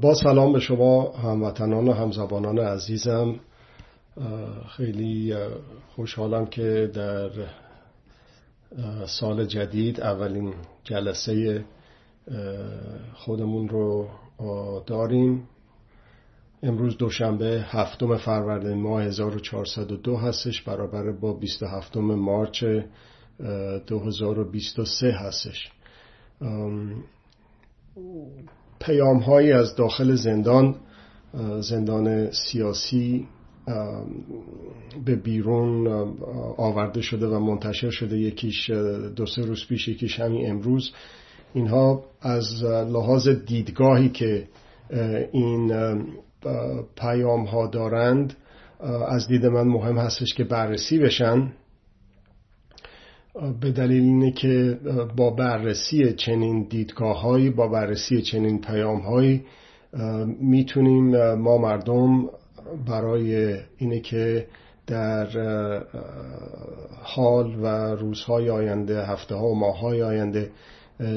با سلام به شما هموطنان و همزبانان عزیزم. خیلی خوشحالم که در سال جدید اولین جلسه خودمون رو داریم. امروز دوشنبه هفتم فروردین ماه 1402 هستش برابر با 27 مارچ 2023 هستش. پیام هایی از داخل زندان زندان سیاسی به بیرون آورده شده و منتشر شده یکیش دو سه روز پیش یکیش همین امروز. اینها از لحاظ دیدگاهی که این پیام ها دارند از دید من مهم هستش که بررسی بشن. به دلیل اینه که با بررسی چنین دیدگاه با بررسی چنین پیام هایی می‌تونیم ما مردم برای اینه که در حال و روزهای آینده هفته ها و ماه های آینده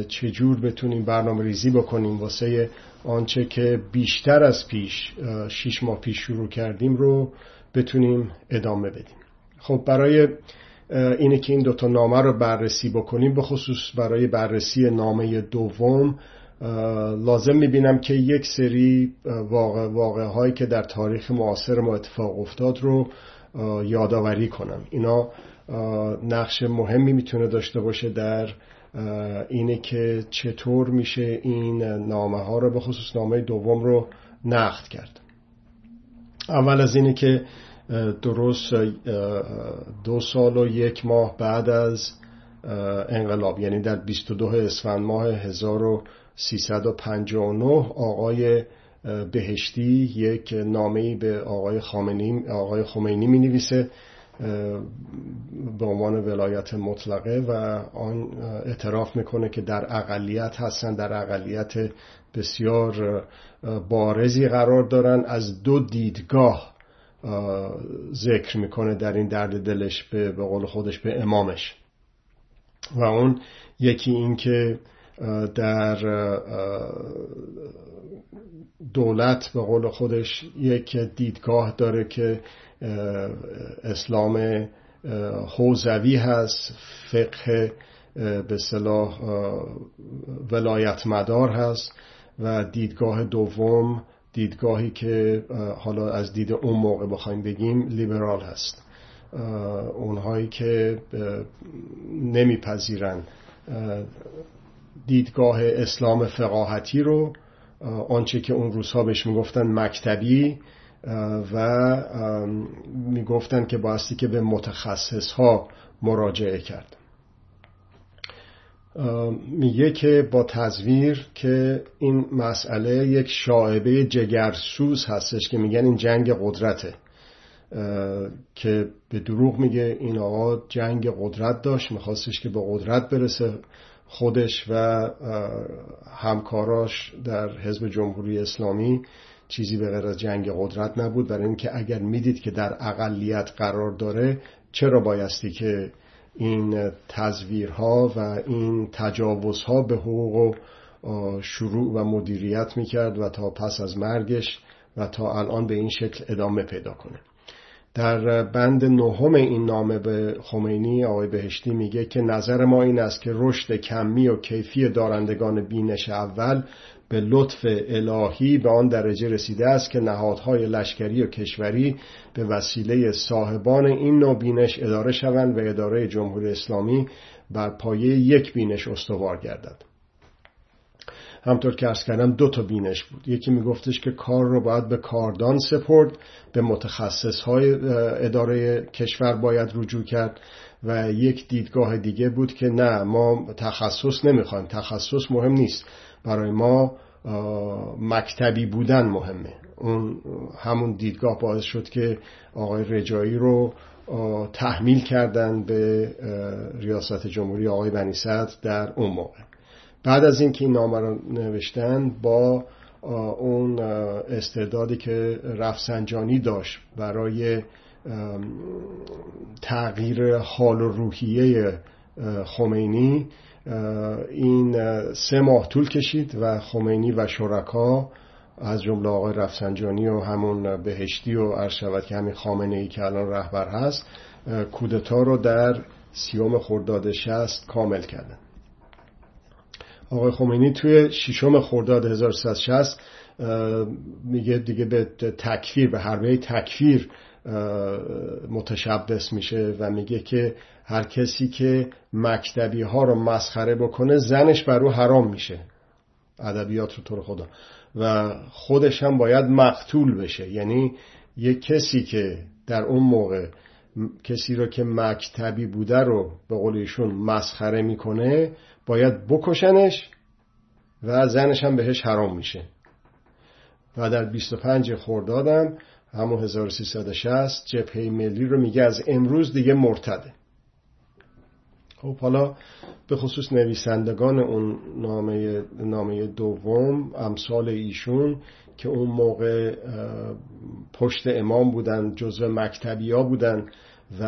چجور بتونیم برنامه ریزی بکنیم واسه آنچه که بیشتر از پیش شیش ماه پیش شروع کردیم رو بتونیم ادامه بدیم. خب برای اینه که این دوتا نامه رو بررسی بکنیم. به خصوص برای بررسی نامه دوم لازم می‌بینم که یک سری واقع, واقع هایی که در تاریخ معاصر ما اتفاق افتاد رو یادآوری کنم. اینا نقش مهمی می‌تونه داشته باشه در اینه که چطور میشه این نامه ها رو به خصوص نامه دوم رو نقد کرد. اول از اینه که درست دو سال و یک ماه بعد از انقلاب یعنی در 22 اسفند ماه 1359 آقای بهشتی یک نامه‌ای به آقای خامنه‌ای آقای خمینی می نویسه به عنوان ولایت مطلقه و آن اعتراف می‌کنه که در اقلیت هستن در اقلیت بسیار بارزی قرار دارن. از دو دیدگاه ذکر می‌کنه در این درد دلش به قول خودش به امامش. و اون یکی این که در دولت به قول خودش یک دیدگاه داره که اسلام حوزوی هست فقه به صلاح ولایت مدار هست و دیدگاه دوم دیدگاهی که حالا از دید اون موقع بخوایم بگیم لیبرال هست. اونهایی که نمیپذیرن دیدگاه اسلام فقاهتی رو آنچه که اون روزها بهش می‌گفتن مکتبی و می‌گفتن که بایستی که به متخصص ها مراجعه کرد. میگه که با تزویر که این مسئله یک شاعبه جگرسوز هستش که میگن این جنگ قدرته. که به دروغ میگه این آقا جنگ قدرت داشت میخواستش که به قدرت برسه خودش و همکاراش در حزب جمهوری اسلامی چیزی به غیر از جنگ قدرت نبود. برای اینکه اگر می‌دید که در اقلیت قرار داره چرا بایستی که این تزویرها و این تجاوزها به حقوق و شروع و مدیریت می‌کرد و تا پس از مرگش و تا الان به این شکل ادامه پیدا کنه. در بند نهم این نامه به خمینی آقای بهشتی میگه که نظر ما این است که رشد کمی و کیفی دارندگان بینش اول به لطف الهی به آن درجه رسیده است که نهادهای لشکری و کشوری به وسیله صاحبان این نوع بینش اداره شوند و اداره جمهوری اسلامی بر پایه یک بینش استوار گردد. همطور که ارز کردم دو تا بینش بود. یکی میگفتش که کار رو باید به کاردان سپرد به متخصص های اداره کشور باید رجوع کرد و یک دیدگاه دیگه بود که نه ما تخصص نمی‌خوایم. تخصص مهم نیست. برای ما مکتبی بودن مهمه. اون همون دیدگاه باعث شد که آقای رجایی رو تحمیل کردن به ریاست جمهوری آقای بنی در اون موقع. بعد از اینکه این نامه رو نوشتن با اون استعدادی که رفسنجانی داشت برای تغییر حال و روحیه خمینی این سه ماه طول کشید و خمینی و شرکا از جمله آقای رفسنجانی و همون بهشتی و عرض که همین خامنه ای که الان رهبر هست کودتا رو در سیوم خرداد شست کامل کردن. آقای خمینی توی ششم خرداد 1360 میگه دیگه به تکفیر به حربه تکفیر متشبس میشه و میگه که هر کسی که مکتبی ها رو مسخره بکنه زنش بر او حرام میشه. ادبیات رو طور خدا. و خودش هم باید مقتول بشه. یعنی یک کسی که در اون موقع کسی رو که مکتبی بوده رو به قول ایشون مسخره می‌کنه باید بکشنش و زنش هم بهش حرام میشه. و در 25 خوردادم همون 1360 جبهه ملی رو میگه از امروز دیگه مرتده. خب حالا به خصوص نویسندگان اون نامه, نامه دوم امثال ایشون که اون موقع پشت امام بودن جزو مکتبی ها بودن و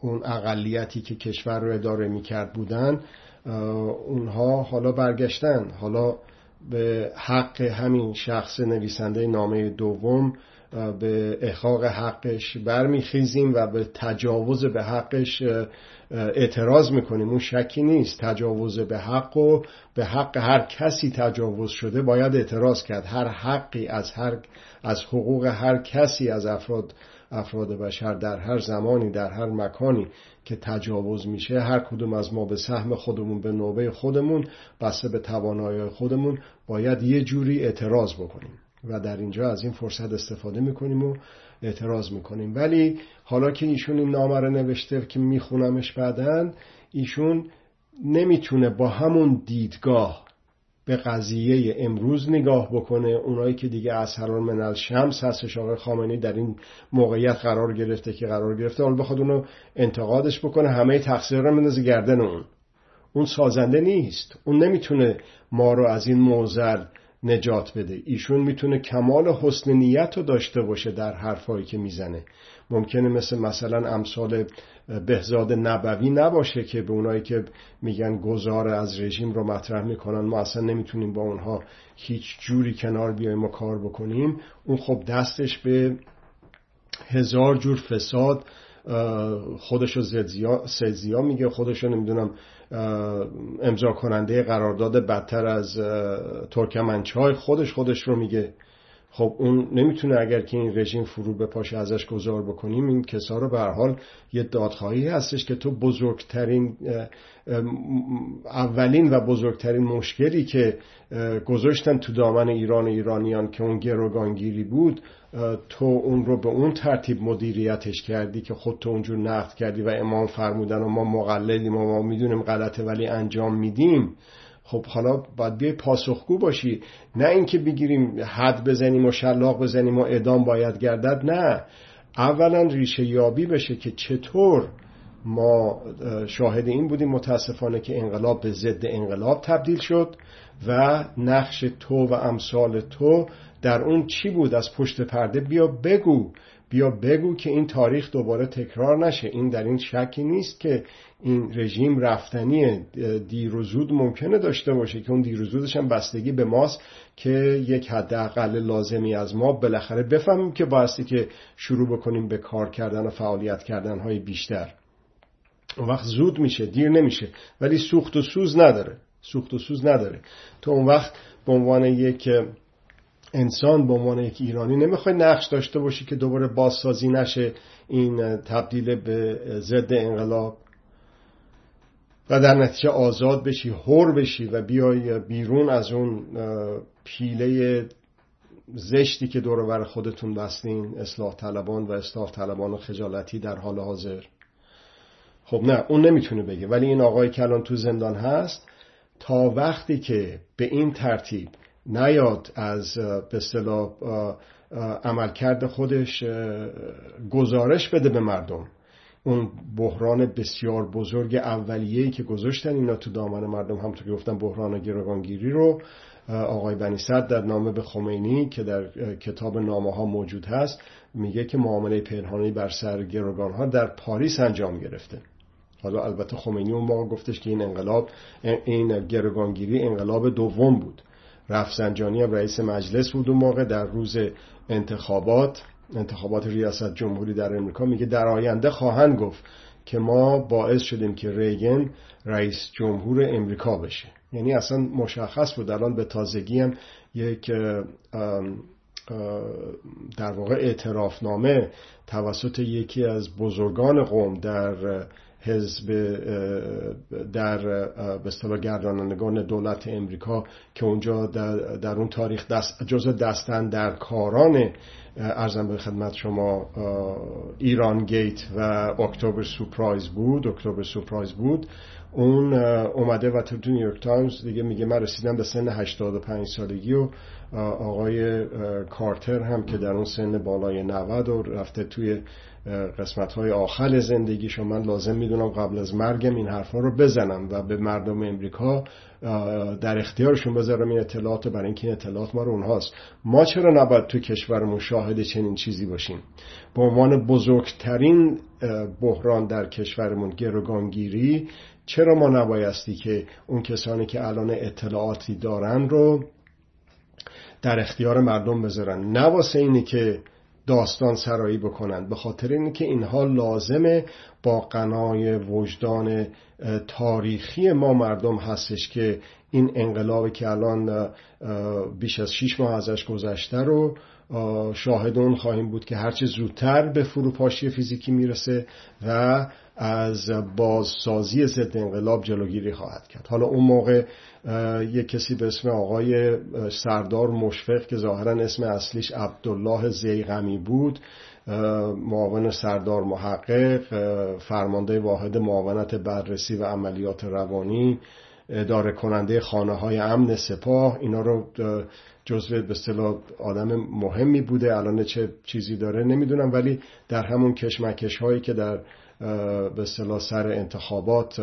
اون اقلیتی که کشور رو اداره می‌کرد بودن اونها حالا برگشتن. حالا به حق همین شخص نویسنده نامه دوم به احقاق حقش برمیخیزیم و به تجاوز به حقش اعتراض می‌کنیم. اون شکی نیست. تجاوز به حق و به حق هر کسی تجاوز شده باید اعتراض کرد. هر حقی از هر از حقوق هر کسی از افراد افراد بشر در هر زمانی در هر مکانی که تجاوز میشه هر کدوم از ما به سهم خودمون به نوبه خودمون بسته به توانایی خودمون باید یه جوری اعتراض بکنیم. و در اینجا از این فرصت استفاده می‌کنیم و اعتراض می‌کنیم. ولی حالا که ایشون این نامه رو نوشته که میخونمش بعدن ایشون نمی‌تونه با همون دیدگاه به قضیه امروز نگاه بکنه. اونایی که دیگه از هران من الشمس هستش آقای خامنی در این موقعیت قرار گرفته که قرار گرفته. حالا بخواد اونو انتقادش بکنه. همه تقصیر رو مندازه گردن اون. اون سازنده نیست. اون نمی‌تونه ما رو از این موزل نجات بده. ایشون می‌تونه کمال حسن نیت رو داشته باشه در حرفایی که می‌زنه. ممکنه مثل مثلا امثال بهزاد نبوی نباشه که به اونایی که میگن گذار از رژیم رو مطرح می‌کنن ما اصلا نمی‌تونیم با اونها هیچ جوری کنار بیایم و کار بکنیم. اون خب دستش به هزار جور فساد خودشو سزیا میگه خودشو نمی‌دونم امضا کننده قرارداد بدتر از ترکمنچای خودش خودش رو میگه. خب اون نمی‌تونه اگر که این رژیم فرو به پاش ازش گذار بکنیم این کسا رو به حال یه دادخواهی هستش که تو بزرگترین اولین و بزرگترین مشکلی که گذاشتن تو دامن ایران ایرانیان که اون گروگانگیری بود تو اون رو به اون ترتیب مدیریتش کردی که خود تو اونجور نقد کردی و امام فرمودن و ما مقلدیم و ما می‌دونیم غلطه ولی انجام میدیم. خب حالا باید بیای پاسخگو باشی. نه اینکه بگیریم حد بزنیم و شلاق بزنیم و اعدام باید گردد نه. اولا ریشه یابی بشه که چطور ما شاهد این بودیم متاسفانه که انقلاب به ضد انقلاب تبدیل شد و نقش تو و امثال تو در اون چی بود؟ از پشت پرده بیا بگو. بیا بگو که این تاریخ دوباره تکرار نشه. این در این شکی نیست که این رژیم رفتنی دیر و زود ممکنه داشته باشه که اون دیر و زودش هم بستگی به ماست که یک حداقل لازمی از ما بالاخره بفهمیم که بایستی که شروع بکنیم به کار کردن و فعالیت کردن های بیشتر. اون وقت زود میشه دیر نمیشه ولی سوخت و سوز نداره. سوخت و سوز نداره. تو اون وقت به عنوان یک انسان به عنوان یک ایرانی نمی‌خوای نقش داشته باشی که دوباره بازسازی نشه این تبدیل به ضد انقلاب. و در نتیجه آزاد بشی هور بشی و بیای بیرون از اون پیله زشتی که دور بر خودتون بستین اصلاح طلبان و اصلاح طلبان و خجالتی در حال حاضر. خب نه اون نمی‌تونه بگه. ولی این آقای که الان تو زندان هست تا وقتی که به این ترتیب نیاد از به اصطلاح عملکرد خودش گزارش بده به مردم. اون بحران بسیار بزرگ اولیه‌ای که گذاشتن اینا تو دامن مردم همونطور که گفتم بحران گروگانگیری رو آقای بنی صد در نامه به خمینی که در کتاب نامه ها موجود هست میگه که معامله پنهانی بر سر گروگان ها در پاریس انجام گرفته. حالا البته خمینی اون موقع گفتش که این انقلاب این گروگانگیری انقلاب دوم بود. رفسنجانی هم رئیس مجلس بود اون موقع در روز انتخابات. انتخابات ریاست جمهوری در امریکا. میگه در آینده خواهند گفت که ما باعث شدیم که ریگن رئیس جمهور امریکا بشه. یعنی اصلا مشخص بود. الان به تازگی هم یک در واقع اعترافنامه توسط یکی از بزرگان قوم در حزب در به اصطلاح گردانندگان دولت امریکا که اونجا در, در اون تاریخ دست جزء دستن در کاران ارزم به خدمت شما ایران گیت و اکتبر سورپرایز بود اکتبر سورپرایز بود. اون اومده و تو نیویورک تایمز دیگه میگه من رسیدم به سن 85 سالگی و آقای کارتر هم که در اون سن بالای 90 و رفته توی قسمت های آخر زندگیش من لازم می‌دونم قبل از مرگم این حرفا رو بزنم و به مردم امریکا در اختیارشون بذارم این اطلاعات برای اینکه این اطلاعات ما رو اونهاست. ما چرا نباید تو کشورمون شاهد چنین چیزی باشیم؟ به عنوان بزرگترین بحران در کشورمون گروگانگیری چرا ما نبایستی که اون کسانی که الان اطلاعاتی دارن رو در اختیار مردم بذارن؟ نه واسه اینی که داستان سرایی بکنند به خاطر اینکه اینها لازمه با قنای وجدان تاریخی ما مردم هستش که این انقلابی که الان بیش از شیش ماه ازش گذشته رو شاهد اون خواهیم بود که هرچه زودتر به فروپاشی فیزیکی می‌رسه و از بازسازی ضد انقلاب جلوگیری خواهد کرد. حالا اون موقع یک کسی به اسم آقای سردار مشفق که ظاهرا اسم اصلیش عبدالله زیغمی بود معاون سردار محقق فرمانده واحد معاونت بررسی و عملیات روانی اداره کننده خانه های امن سپاه اینا رو جزو به اصطلاح آدم مهمی بوده. الان چه چیزی داره نمی‌دونم ولی در همون کشمکش هایی که در به اصطلاح سر انتخابات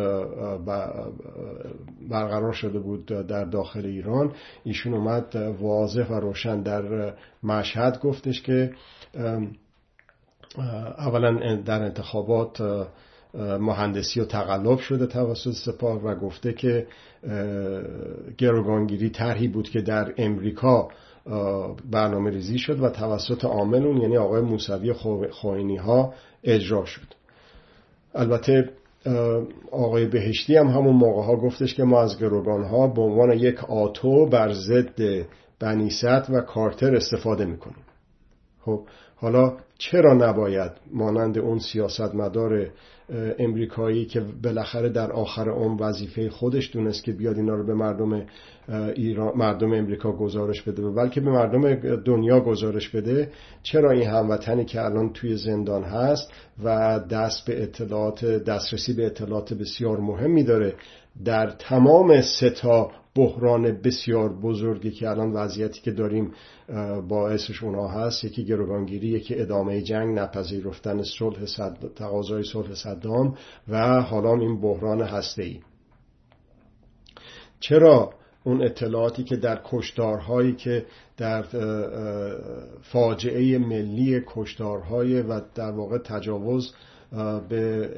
برقرار شده بود در داخل ایران ایشون اومد واضح و روشن در مشهد گفتش که اولا در انتخابات مهندسی و تقلب شده توسط سپاه و گفته که گروگانگیری طرحی بود که در امریکا برنامه ریزی شد و توسط عاملون یعنی آقای موسوی خوینی ها اجرا شد. البته آقای بهشتی هم همون موقع ها گفتش که ما از گروگان ها به عنوان یک آتو بر ضد بنیست و کارتر استفاده می‌کنیم. خب حالا چرا نباید مانند اون سیاستمدار امریکایی که بالاخره در آخر اون وظیفه خودش دونست که بیاد اینا رو به مردم ایران مردم امریکا گزارش بده بلکه به مردم دنیا گزارش بده چرا این هموطنی که الان توی زندان هست و دست به اطلاعات دسترسی به اطلاعات بسیار مهمی داره در تمام ستا بحران بسیار بزرگی که الان وضعیتی که داریم باعثش اونها هست. یکی گروگانگیری یکی ادامه جنگ نپذیرفتن صلح صد... تقاضای صلح صدام و حالا این بحران هسته ای چرا اون اطلاعاتی که در کشتارهایی که در فاجعه ملی کشتارهای و در واقع تجاوز به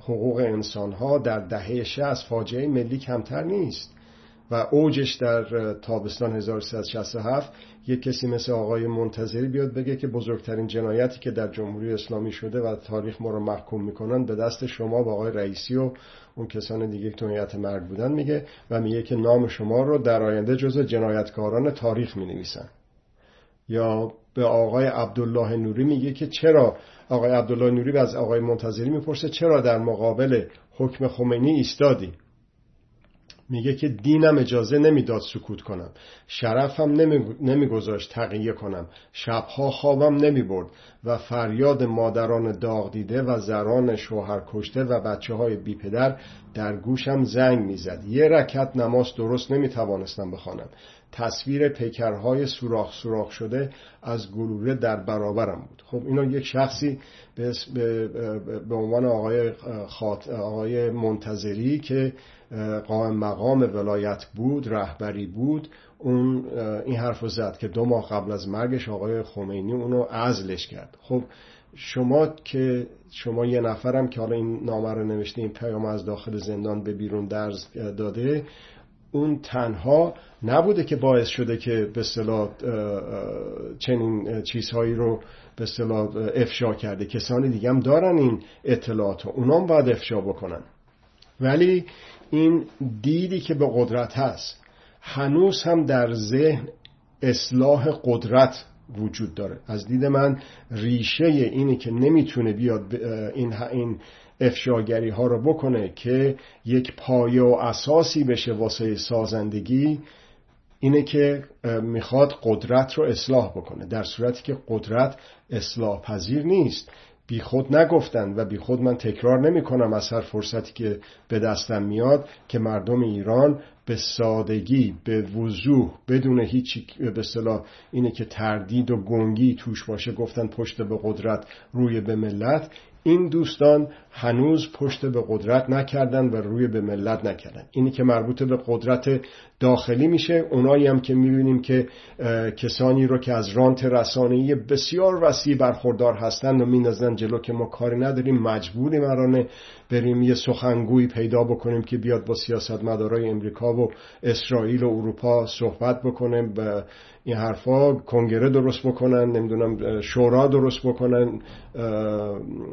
حقوق انسان ها در دهه 60 فاجعه ملی کمتر نیست و اوجش در تابستان 1367 یک کسی مثل آقای منتظری بیاد بگه که بزرگترین جنایتی که در جمهوری اسلامی شده و تاریخ ما رو محکوم می‌کنن به دست شما با آقای رئیسی و اون کسان دیگه که تو مرگ بودن میگه و میگه که نام شما رو در آینده جز جنایتکاران تاریخ می نویسن یا به آقای عبدالله نوری میگه که چرا آقای عبدالله نوری از آقای منتظری می‌پرسه چرا در مقابل حکم خمینی ایستادی؟ میگه که دینم اجازه نمی‌داد سکوت کنم. شرفم نمیگذاشت تقیه کنم. شبها خوابم نمی‌برد و فریاد مادران داغ دیده و زران شوهر کشته و بچه های بی پدر در گوشم زنگ می‌زد. یه رکت نماز درست نمی‌توانستم بخوانم. تصویر پیکرهای سوراخ سوراخ شده از گلوله در برابرم بود. خب اینا یک شخصی به, به عنوان آقای, خاط... آقای منتظری که قائم مقام ولایت بود رهبری بود اون این حرف زد که دو ماه قبل از مرگش آقای خمینی اونو ازلش کرد. خب شما که شما یه نفرم که حالا این نامه رو نوشته این پیام از داخل زندان به بیرون درز داده اون تنها نبوده که باعث شده که به اصطلاح چنین چیزهایی رو به اصطلاح افشا کرده. کسان دیگه هم دارن این اطلاعات و اونام باید افشا بکنن. ولی این دیدی که به قدرت هست هنوز هم در ذهن اصلاح قدرت وجود داره. از دید من ریشه اینی که نمی‌تونه بیاد این این افشاگری ها رو بکنه که یک پایه و اساسی بشه واسه سازندگی اینه که می‌خواد قدرت رو اصلاح بکنه در صورتی که قدرت اصلاح پذیر نیست. بی خود نگفتن و بی خود من تکرار نمی کنم از هر فرصتی که به دستم میاد که مردم ایران به سادگی به وضوح بدون هیچ به صلاح اینه که تردید و گنگی توش باشه گفتن پشت به قدرت روی به ملت. این دوستان هنوز پشت به قدرت نکردن و روی به ملت نکردن. اینی که مربوط به قدرت داخلی میشه اونایی هم که می‌بینیم که کسانی رو که از رانت رسانه‌ای بسیار وسیع برخوردار هستن و میندازن جلو که ما کاری نداریم مجبوریم مرانه بریم یه سخنگویی پیدا بکنیم که بیاد با سیاستمدارای امریکا و اسرائیل و اروپا صحبت بکنه این حرفا کنگره درست بکنن نمی‌دونم شورا درست بکنن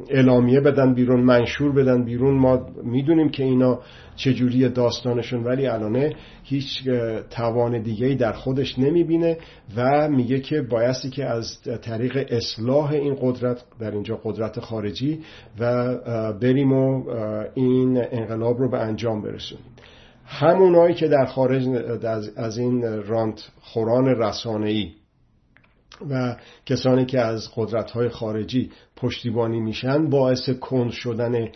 اعلامیه بدن بیرون منشور بدن بیرون. ما می‌دونیم که اینا چجوری داستانشون ولی الانه هیچ توان دیگه در خودش نمی‌بینه و میگه که بایستی که از طریق اصلاح این قدرت در اینجا قدرت خارجی و بریم و این انقلاب رو به انجام برسونیم. همونایی که در خارج از این رانت خوران رسانه‌ای و کسانی که از قدرت‌های خارجی پشتیبانی میشن باعث کند شدن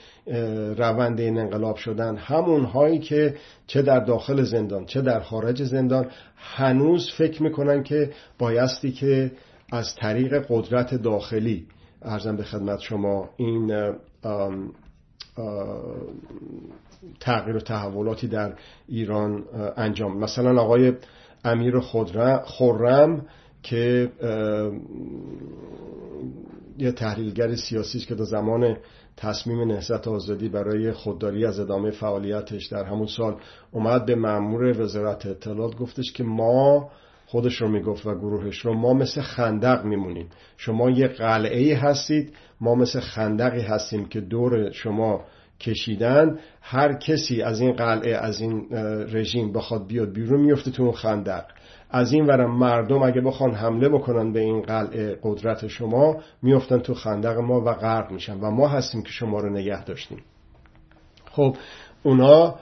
روند این انقلاب شدن همون هایی که چه در داخل زندان چه در خارج زندان هنوز فکر می‌کنن که بایستی که از طریق قدرت داخلی ارزم به خدمت شما این تغییر و تحولاتی در ایران انجام. مثلا آقای امیر خورم که یه تحلیلگر سیاسی که در زمان تصمیم نهضت آزادی برای خودداری از ادامه فعالیتش در همون سال اومد به مأمور وزارت اطلاعات گفتش که ما خودش رو می‌گفت و گروهش رو ما مثل خندق میمونیم. شما یه قلعه هستید ما مثل خندقی هستیم که دور شما کشیدن. هر کسی از این قلعه از این رژیم بخواد بیاد بیرون میفته تو اون خندق. از این ورم مردم اگه بخوان حمله بکنن به این قلعه قدرت شما میفتن تو خندق ما و غرق میشن. و ما هستیم که شما رو نگه داشتیم. خب اونا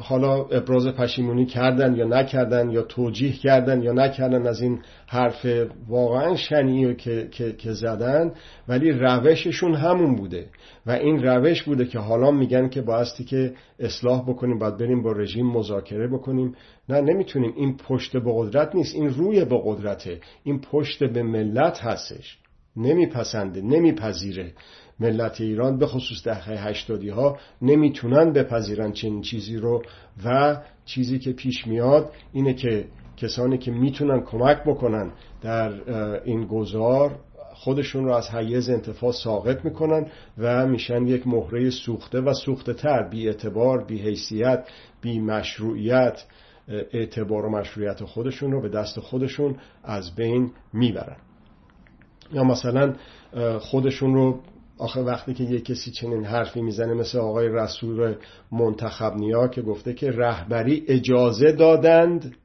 حالا ابراز پشیمونی کردن یا نکردن یا توجیه کردن یا نکردن از این حرف واقعا شنی که،, که،, که زدن ولی روششون همون بوده. و این روش بوده که حالا میگن که بایستی که اصلاح بکنیم باید بریم با رژیم مذاکره بکنیم. نه نمی‌تونیم. این پشت به قدرت نیست. این روی به قدرته. این پشت به ملت هستش. نمیپسنده نمیپذیره. ملت ایران به خصوص دهه هشتادی ها نمی‌تونن بپذیرن چنین چیزی رو و چیزی که پیش میاد اینه که کسانی که می‌تونن کمک بکنن در این گذار خودشون رو از حیز انتفاع ساقط می‌کنن و میشن یک مهره سوخته و سوخته تر بی اعتبار بی حیثیت بی مشروعیت اعتبار و مشروعیت خودشون رو به دست خودشون از بین می‌برن. یا مثلا خودشون رو آخه وقتی که یک کسی چنین حرفی می‌زنه مثل آقای رسول منتخب نیا که گفته که رهبری اجازه دادند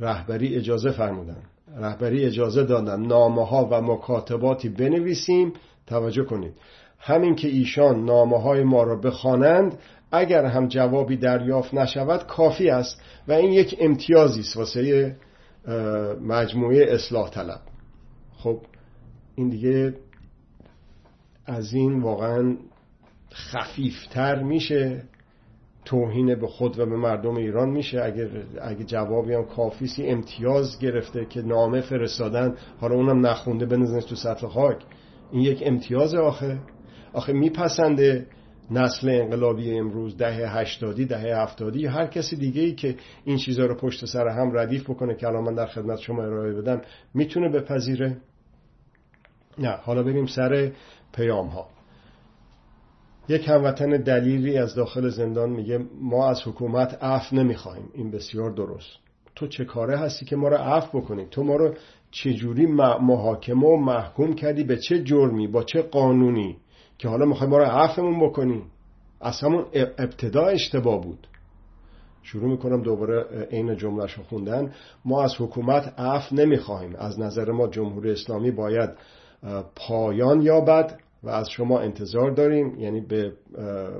رهبری اجازه فرمودن. رهبری اجازه دادن. نامه ها و مکاتباتی بنویسیم. توجه کنید. همین که ایشان نامه های ما را بخوانند اگر هم جوابی دریافت نشود کافی است. و این یک امتیازی است واسه مجموعه اصلاح طلب. خب این دیگه از این واقعا خفیفتر میشه. توهین به خود و به مردم ایران میشه. اگر اگه جوابی هم کافی امتیاز گرفته که نامه فرستادن حالا اونم نخونده بنزنش تو سطح خاک. این یک امتیاز آخه. آخه میپسنده نسل انقلابی امروز دهه هشتادی دهه هفتادی هر کسی دیگه ای که این چیزها رو پشت سر هم ردیف بکنه که الان من در خدمت شما ارائه بدم می‌تونه بپذیره. نه حالا بریم سر پیام ها یک هموطن دلیلی از داخل زندان میگه ما از حکومت عفو نمی‌خوایم این بسیار درست. تو چه کاره هستی که ما رو عفو بکنی؟ تو ما رو چجوری محاکمه و محکوم کردی؟ به چه جرمی؟ با چه قانونی؟ که حالا می‌خوای ما رو عفومون بکنی؟ از همون ابتدا اشتباه بود. شروع می‌کنم دوباره عین جملهش خوندن. ما از حکومت عفو نمی‌خواهیم. از نظر ما جمهوری اسلامی باید پایان یابد و از شما انتظار داریم. یعنی به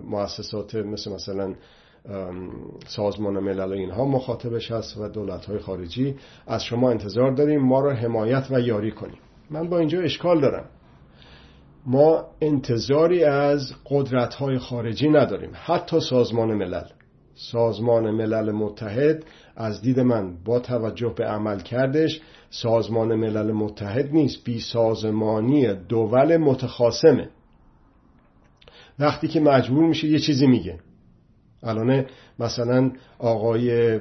مؤسسات مثل مثلا سازمان ملل و اینها مخاطبش هست و دولت های خارجی از شما انتظار داریم. ما را حمایت و یاری کنیم. من با اینجا اشکال دارم. ما انتظاری از قدرت های خارجی نداریم. حتی سازمان ملل. سازمان ملل متحد از دید من با توجه به عمل کردش سازمان ملل متحد نیست بی سازمانی دول متخاسمه وقتی که مجبور میشه یه چیزی میگه. الان مثلا آقای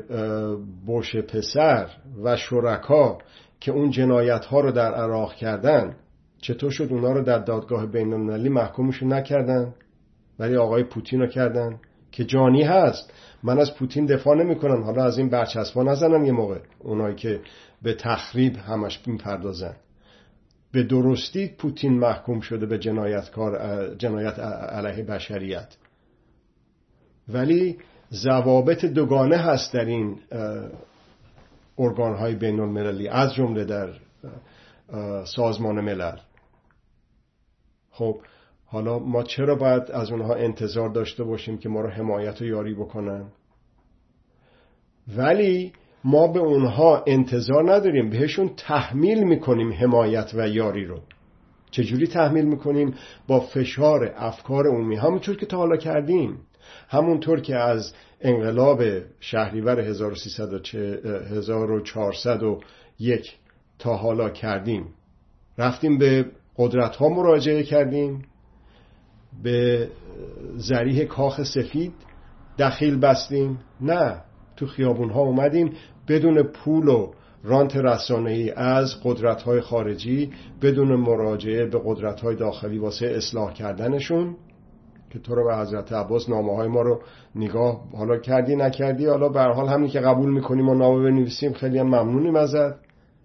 بوش پسر و شرکا که اون جنایت ها رو در عراق کردن چطور شد اونا رو در دادگاه بین المللی محکومشون نکردن؟ ولی آقای پوتین رو کردن؟ که جانی هست. من از پوتین دفاع نمی کنم حالا از این برچسبا نزنم یه موقع. اونایی که به تخریب همش می‌پردازن. به درستی پوتین محکوم شده به جنایتکار جنایت علیه بشریت. ولی ضوابط دوگانه هست در این ارگانهای بین المللی از جمله در سازمان ملل. خب حالا ما چرا باید از اونها انتظار داشته باشیم که ما رو حمایت و یاری بکنن؟ ولی ما به اونها انتظار نداریم بهشون تحمیل می‌کنیم حمایت و یاری رو. چجوری تحمیل می‌کنیم؟ با فشار افکار عمومی. همونطور که تا حالا کردیم. همونطور که از انقلاب شهریور 1401 تا حالا کردیم. رفتیم به قدرت ها مراجعه کردیم. به زریح کاخ سفید دخیل بستیم. نه تو خیابون ها اومدیم. بدون پول و رانت رسانه ای از قدرت های خارجی بدون مراجعه به قدرت های داخلی واسه اصلاح کردنشون که تو رو به حضرت عباس نامه های ما رو نگاه حالا کردی نکردی حالا به حال همین که قبول می‌کنیم و نامه بنویسیم خیلی هم ممنونیم ازت.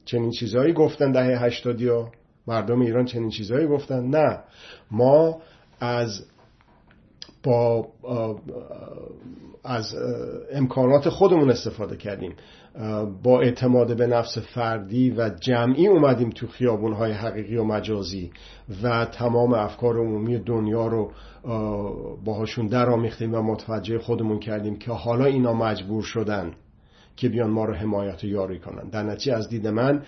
چنین چیزهایی گفتن دهه هشتادی ها مردم ایران چنین چیزهایی گفتن. نه ما از با از امکانات خودمون استفاده کردیم. با اعتماد به نفس فردی و جمعی اومدیم تو خیابونهای حقیقی و مجازی و تمام افکار عمومی دنیا رو باهاشون درآمیختیم و متوجه خودمون کردیم که حالا اینا مجبور شدن که بیان ما رو حمایت و یاری کنن. در نتیجه از دید من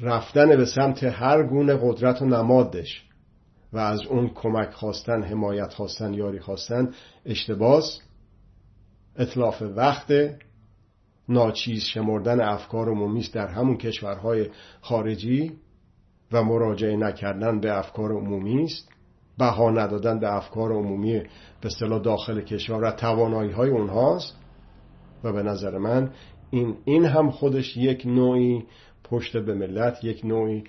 رفتن به سمت هر گونه قدرت و نمادش و از اون کمک خواستن حمایت خواستن یاری خواستن اشتباس اطلاف وقت ناچیز شمردن افکار عمومی در همون کشورهای خارجی و مراجعه نکردن به افکار عمومی است. بها ندادن به افکار عمومی به اصطلاح داخل کشور و توانایی های اونهاست و به نظر من این, این هم خودش یک نوعی پشت به ملت یک نوعی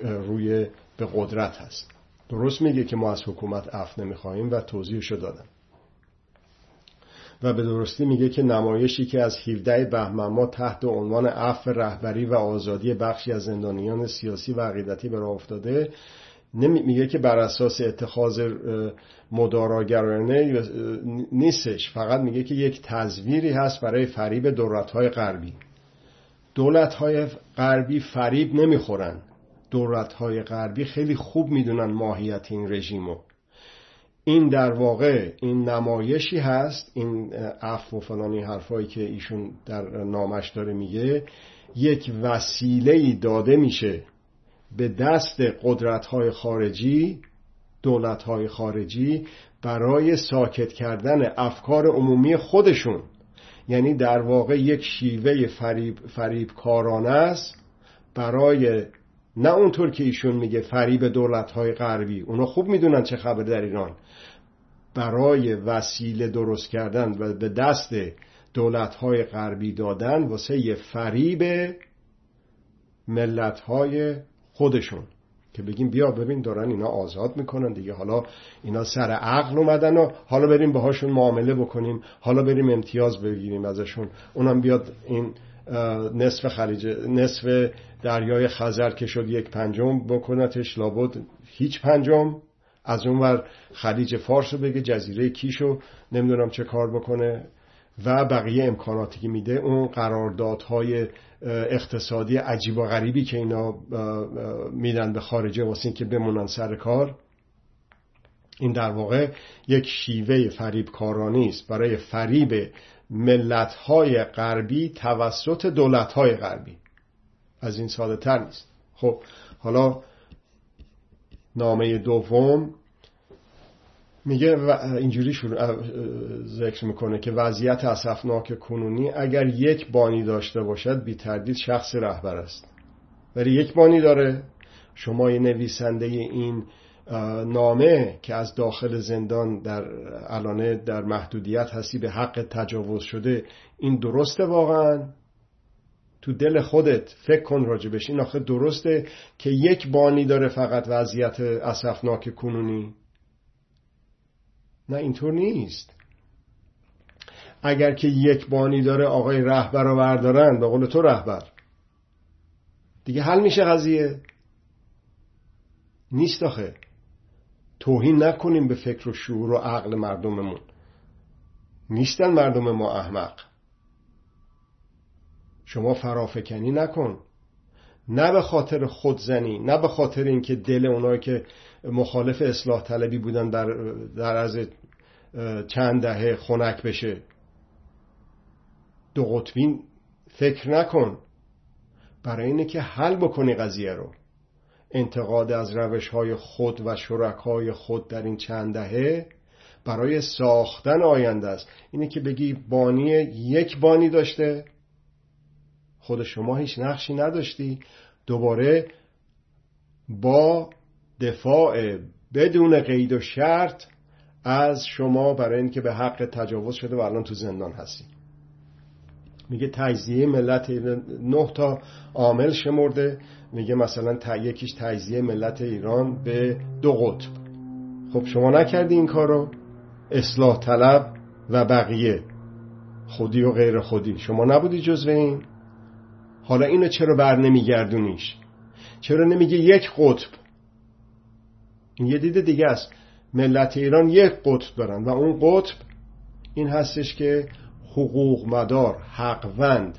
روی به قدرت هست. درست میگه که ما از حکومت عفو نمی‌خواهیم و توضیحشو دادم. و به درستی میگه که نمایشی که از 17 بهمن ما تحت عنوان عفو رهبری و آزادی بخشی از زندانیان سیاسی و عقیدتی به راه افتاده میگه که بر اساس اتخاذ مداراگرانه نیستش. فقط میگه که یک تزویری هست برای فریب دولت‌های غربی. دولت‌های غربی فریب نمی‌خورن. دولت‌های غربی خیلی خوب می‌دونن ماهیت این رژیمو. این در واقع این نمایشی هست این عفو و فلانی حرفایی که ایشون در نامش داره میگه یک وسیله داده میشه به دست قدرت های خارجی دولت های خارجی برای ساکت کردن افکار عمومی خودشون. یعنی در واقع یک شیوه فریب, فریب کارانه است برای نه اونطور که ایشون میگه فریب دولت های غربی. اونا خوب می‌دونن چه خبر در ایران. برای وسیله درست کردن و به دست دولت های غربی دادن واسه فریب ملت های خودشون. که بگیم بیا ببین دارن اینا آزاد می‌کنن دیگه. حالا اینا سر عقل اومدن و حالا بریم باهاشون معامله بکنیم. حالا بریم امتیاز بگیریم ازشون. اونم بیاد این نصف خلیج نصف دریای خزر که شد یک پنجم بکنتش لابد هیچ پنجم. از اون ور خلیج فارس رو بگه جزیره کیشو نمی‌دونم چه کار بکنه. و بقیه امکاناتی که میده اون قراردادهای اقتصادی عجیب و غریبی که اینا میدن به خارجه واسه که بمونن سر کار. این در واقع یک شیوه فریب کارانی است. برای فریب ملتهای غربی توسط دولتهای غربی. از این ساده تر نیست. خب حالا نامه دوم میگه اینجوری ذکر می‌کنه که وضعیت اصفناک کنونی اگر یک بانی داشته باشد بی تردید شخص رهبر است. ولی یک بانی داره. شما نویسنده این نامه که از داخل زندان در الانه در محدودیت هستی به حق تجاوز شده این درسته واقعا؟ تو دل خودت فکر کن راجبش این آخه درسته که یک بانی داره فقط وضعیت اصفناک کنونی؟ نه اینطور نیست. اگر که یک بانی داره آقای رهبر رو بردارن به قول تو رهبر. دیگه حل میشه قضیه. نیست آخه. توهین نکنیم به فکر و شعور و عقل مردممون. نیستن مردم ما احمق. شما فرافکنی نکن. نه به خاطر خودزنی نه به خاطر اینکه دل اونایی که مخالف اصلاح طلبی بودن در, در از چند دهه خنک بشه. دو قطبین فکر نکن. برای اینه که حل بکنی قضیه رو. انتقاد از روش های خود و شرکای خود در این چند دهه برای ساختن آینده است. اینه که بگی بانی یک بانی داشته. خود شما هیچ نقشی نداشتی. دوباره با دفاع بدون قید و شرط از شما برای اینکه به حق تجاوز شده و الان تو زندان هستی. میگه تجزیه ملت نه تا عامل شمرده. میگه مثلا یکیش تجزیه ملت ایران به دو قطب. خب شما نکردی این کارو؟ اصلاح طلب و بقیه. خودی و غیر خودی. شما نبودی جزو این؟ حالا اینو چرا بر نمیگردونیش؟ چرا نمیگه یک قطب؟ این یه دید دیگه است. ملت ایران یک قطب دارن و اون قطب این هستش که حقوق مدار حقوند.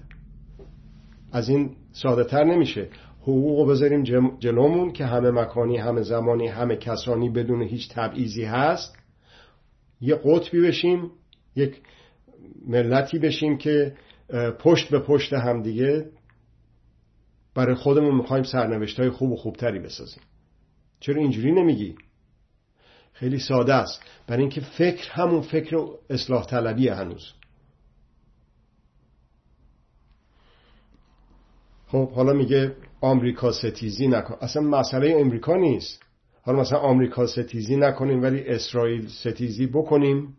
از این ساده تر نمیشه. حقوق بذاریم جلومون که همه مکانی همه زمانی همه کسانی بدون هیچ تبعیضی هست. یه قطبی بشیم یک ملتی بشیم که پشت به پشت همدیگه برای خودمون می‌خوایم سرنوشت های خوب و خوبتری بسازیم. چرا اینجوری نمیگی؟ خیلی ساده است. برای اینکه فکر همون فکر اصلاح طلبی هنوز. خب حالا میگه آمریکا ستیزی نکن. اصلا مسئله امریکا نیست. حالا مثلا آمریکا ستیزی نکنیم ولی اسرائیل ستیزی بکنیم.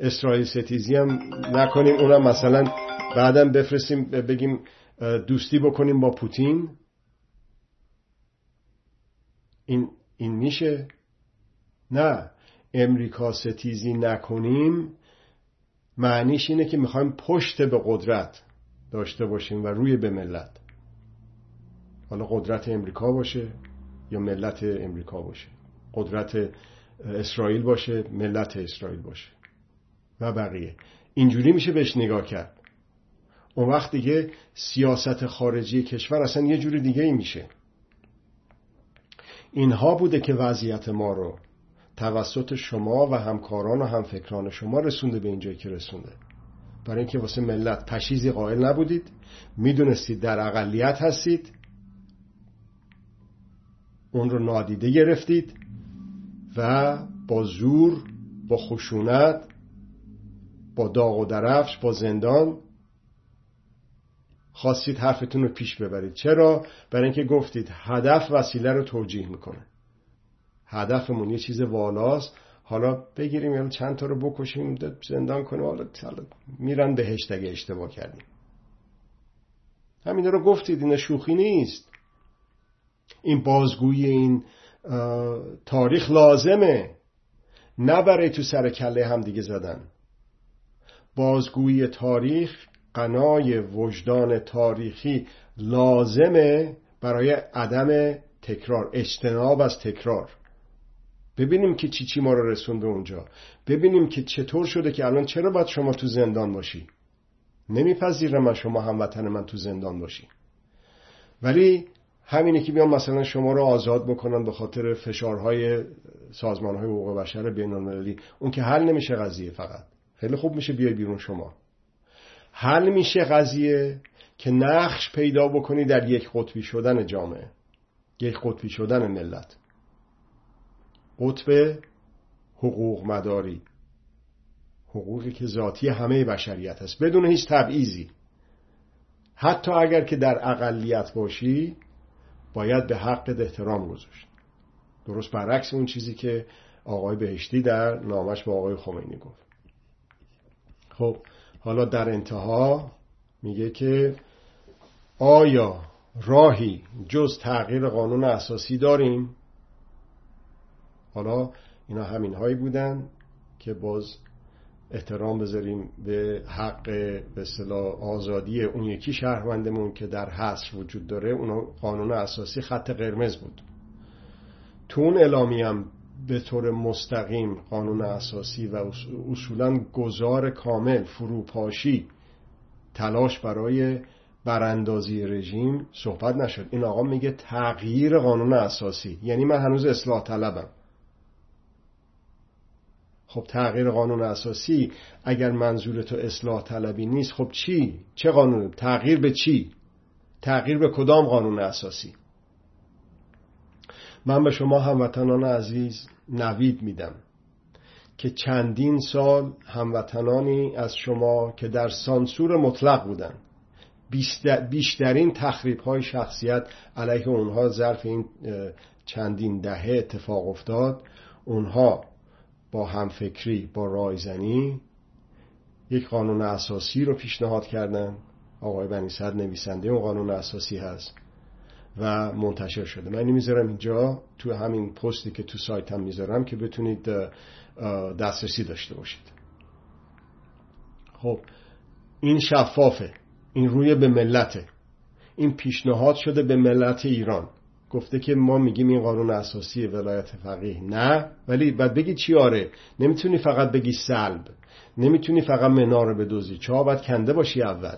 اسرائیل ستیزی هم نکنیم. اونم مثلا بعدا بفرستیم بگیم دوستی بکنیم با پوتین. این, این میشه؟ نه. امریکا ستیزی نکنیم معنیش اینه که می‌خوایم پشت به قدرت داشته باشیم و روی به ملت. حالا قدرت امریکا باشه یا ملت امریکا باشه. قدرت اسرائیل باشه ملت اسرائیل باشه. و بقیه. اینجوری میشه بهش نگاه کرد. اون وقت دیگه سیاست خارجی کشور اصلا یه جوری دیگه ای میشه. اینها بوده که وضعیت ما رو توسط شما و همکاران و همفکران شما رسونده به اینجایی که رسونده. برای اینکه واسه ملت پشیزی قائل نبودید. می‌دونستید در اقلیت هستید. اون رو نادیده گرفتید و با زور با خشونت با داغ و درفش با زندان خواستید حرفتون رو پیش ببرید. چرا؟ برای اینکه گفتید هدف وسیله رو توجیه می‌کنه. هدفمون یه چیز والاست. حالا بگیریم یا چند تا رو بکشیم زندان کنیم. حالا میرن بهشت اگه اشتباه کردیم. همین رو گفتید این شوخی نیست. این بازگویی این تاریخ لازمه. نه برای تو سر کله هم دیگه زدن. بازگویی تاریخ قنای وجدان تاریخی لازمه برای عدم تکرار اجتناب از تکرار. ببینیم که چی چی ما رو رسونده اونجا. ببینیم که چطور شده که الان چرا باید شما تو زندان باشی؟ نمیپذیرم من شما هموطن من تو زندان باشی. ولی همینه که بیان مثلا شما رو آزاد بکنن به خاطر فشارهای سازمان های حقوق بشر بین المللی اون که حل نمیشه قضیه فقط. خیلی خوب میشه بیای بیرون شما. حل میشه قضیه که نقش پیدا بکنی در یک قطبی شدن جامعه. یک قطبی شدن ملت. قطب حقوق مداری حقوقی که ذاتی همه بشریت است بدون هیچ تبعیضی. حتی اگر که در اقلیت باشی باید به حق احترام گذاشت درست برعکس اون چیزی که آقای بهشتی در نامش با آقای خمینی گفت. خب حالا در انتها میگه که آیا راهی جز تغییر قانون اساسی داریم؟ حالا اینا همین هایی بودن که باز احترام بذاریم به حق به اصطلاح آزادی اون یکی شهروندمون که در حصر وجود داره. اون قانون اساسی خط قرمز بود. تو اون اعلامی هم به طور مستقیم قانون اساسی و اصولا گذار کامل فروپاشی تلاش برای براندازی رژیم صحبت نشد. این آقا میگه تغییر قانون اساسی. یعنی من هنوز اصلاح طلبم. خب تغییر قانون اساسی اگر منظور تو اصلاح طلبی نیست خب چی؟ چه قانون؟ تغییر به چی؟ تغییر به کدام قانون اساسی؟ من به شما هموطنان عزیز نوید میدم که چندین سال هموطنانی از شما که در سانسور مطلق بودن بیشترین تخریب های شخصیت علیه اونها ظرف این چندین دهه اتفاق افتاد اونها با همفکری با رایزنی یک قانون اساسی رو پیشنهاد کردن. آقای بنی صد نویسنده اون قانون اساسی هست و منتشر شده. من می‌ذارم اینجا تو همین پستی که تو سایتم می‌ذارم که بتونید دسترسی داشته باشید. خب این شفافه. این روی به ملته. این پیشنهاد شده به ملت ایران. گفته که ما میگیم این قانون اساسی ولایت فقیه. نه ولی بعد بگی چی؟ آره نمی‌تونی فقط بگی سلب. نمی‌تونی فقط منار به دوزی چاه باید کنده باشی اول.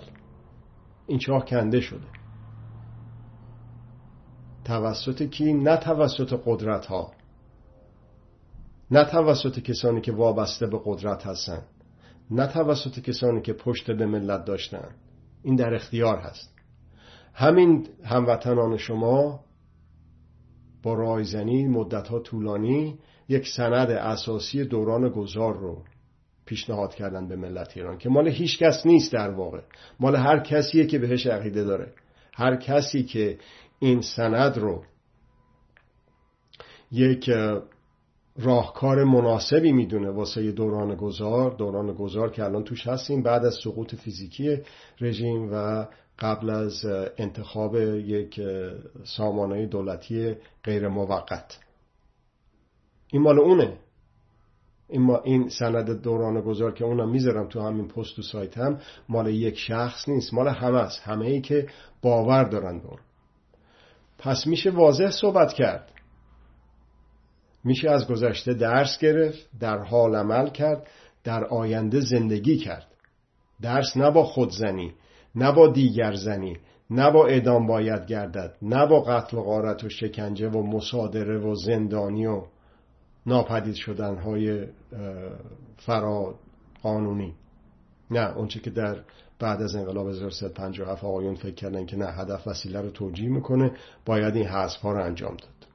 این چاه کنده شده. توسط کی؟ نه توسط قدرت ها نه توسط کسانی که وابسته به قدرت هستن. نه توسط کسانی که پشت به ملت داشتن. این در اختیار هست. همین هموطنان شما با رایزنی مدت ها طولانی یک سند اساسی دوران گذار رو پیشنهاد کردن به ملت ایران که مال هیچ کس نیست در واقع. مال هر کسیه که بهش عقیده داره. هر کسی که این سند رو یک راهکار مناسبی می‌دونه واسه دوران گذار دوران گذار که الان توش هستیم بعد از سقوط فیزیکی رژیم و قبل از انتخاب یک سامانه دولتی غیر موقت. این مال اونه. این, این سند دوران گذار که اونم می‌ذارم تو همین پست و سایت هم مال یک شخص نیست مال همه است. همه ای که باور دارن اون. پس میشه واضح صحبت کرد. میشه از گذشته درس گرفت در حال عمل کرد در آینده زندگی کرد. درس نه با خودزنی. نه با دیگر زنی نه با اعدام باید گردد نه با قتل و غارت و شکنجه و مصادره و زندانی و ناپدید شدن های فرا قانونی نه اونچه که در بعد از انقلاب 1357 آقایون فکر کردن که نه هدف وسیله رو توجیه می‌کنه باید این حذف ها رو انجام داد.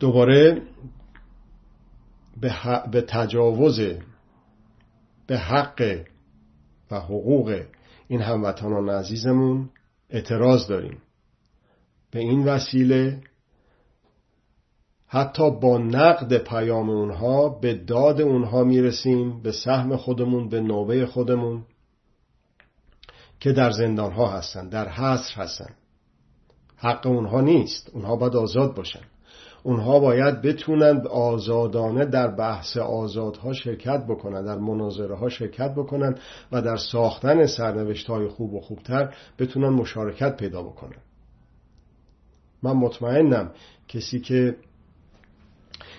دوباره به تجاوز به حق و حقوق این هموطنان عزیزمون اعتراض داریم. به این وسیله حتی با نقد پیام اونها به داد اونها می‌رسیم به سهم خودمون به نوبه خودمون که در زندان ها هستن در حصر هستن. حق اونها نیست اونها باید آزاد باشن. اونها باید بتونن آزادانه در بحث آزادها شرکت بکنن در مناظره ها شرکت بکنن و در ساختن سرنوشت های خوب و خوبتر بتونن مشارکت پیدا بکنن. من مطمئنم کسی که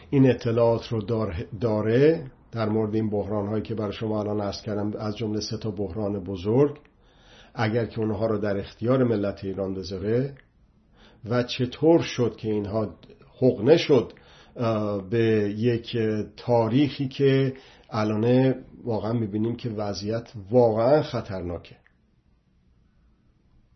این اطلاعات رو داره در مورد این بحران هایی که برای شما الان عرض کردم از جمله سه تا بحران بزرگ اگر که اونها رو در اختیار ملت ایران بذاره و چطور شد که اینها حقنه شد به یک تاریخی که الان واقعا می‌بینیم که وضعیت واقعا خطرناکه.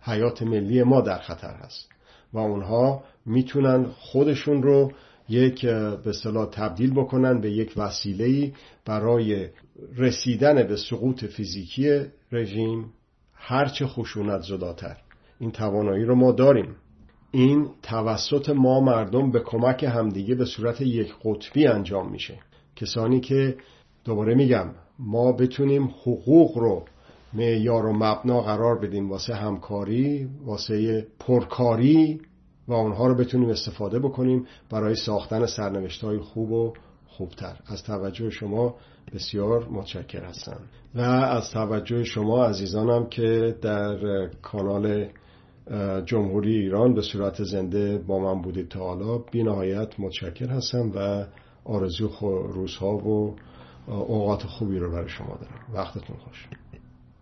حیات ملی ما در خطر هست و اونها می‌تونن خودشون رو یک به صلاح تبدیل بکنن به یک وسیله برای رسیدن به سقوط فیزیکی رژیم. هرچه خشونت زداتر. این توانایی رو ما داریم. این توسط ما مردم به کمک همدیگه به صورت یک قطبی انجام میشه. کسانی که دوباره میگم ما بتونیم حقوق رو معیار و مبنا قرار بدیم واسه همکاری واسه پرکاری و اونها رو بتونیم استفاده بکنیم برای ساختن سرنوشت های خوب و خوبتر. از توجه شما بسیار متشکر هستم. و از توجه شما عزیزانم که در کانال جمهوری ایران به صورت زنده با من بودید تا حالا. بی نهایت متشکر هستم و آرزو روزها و اوقات خوبی رو برای شما دارم. وقتتون خوش.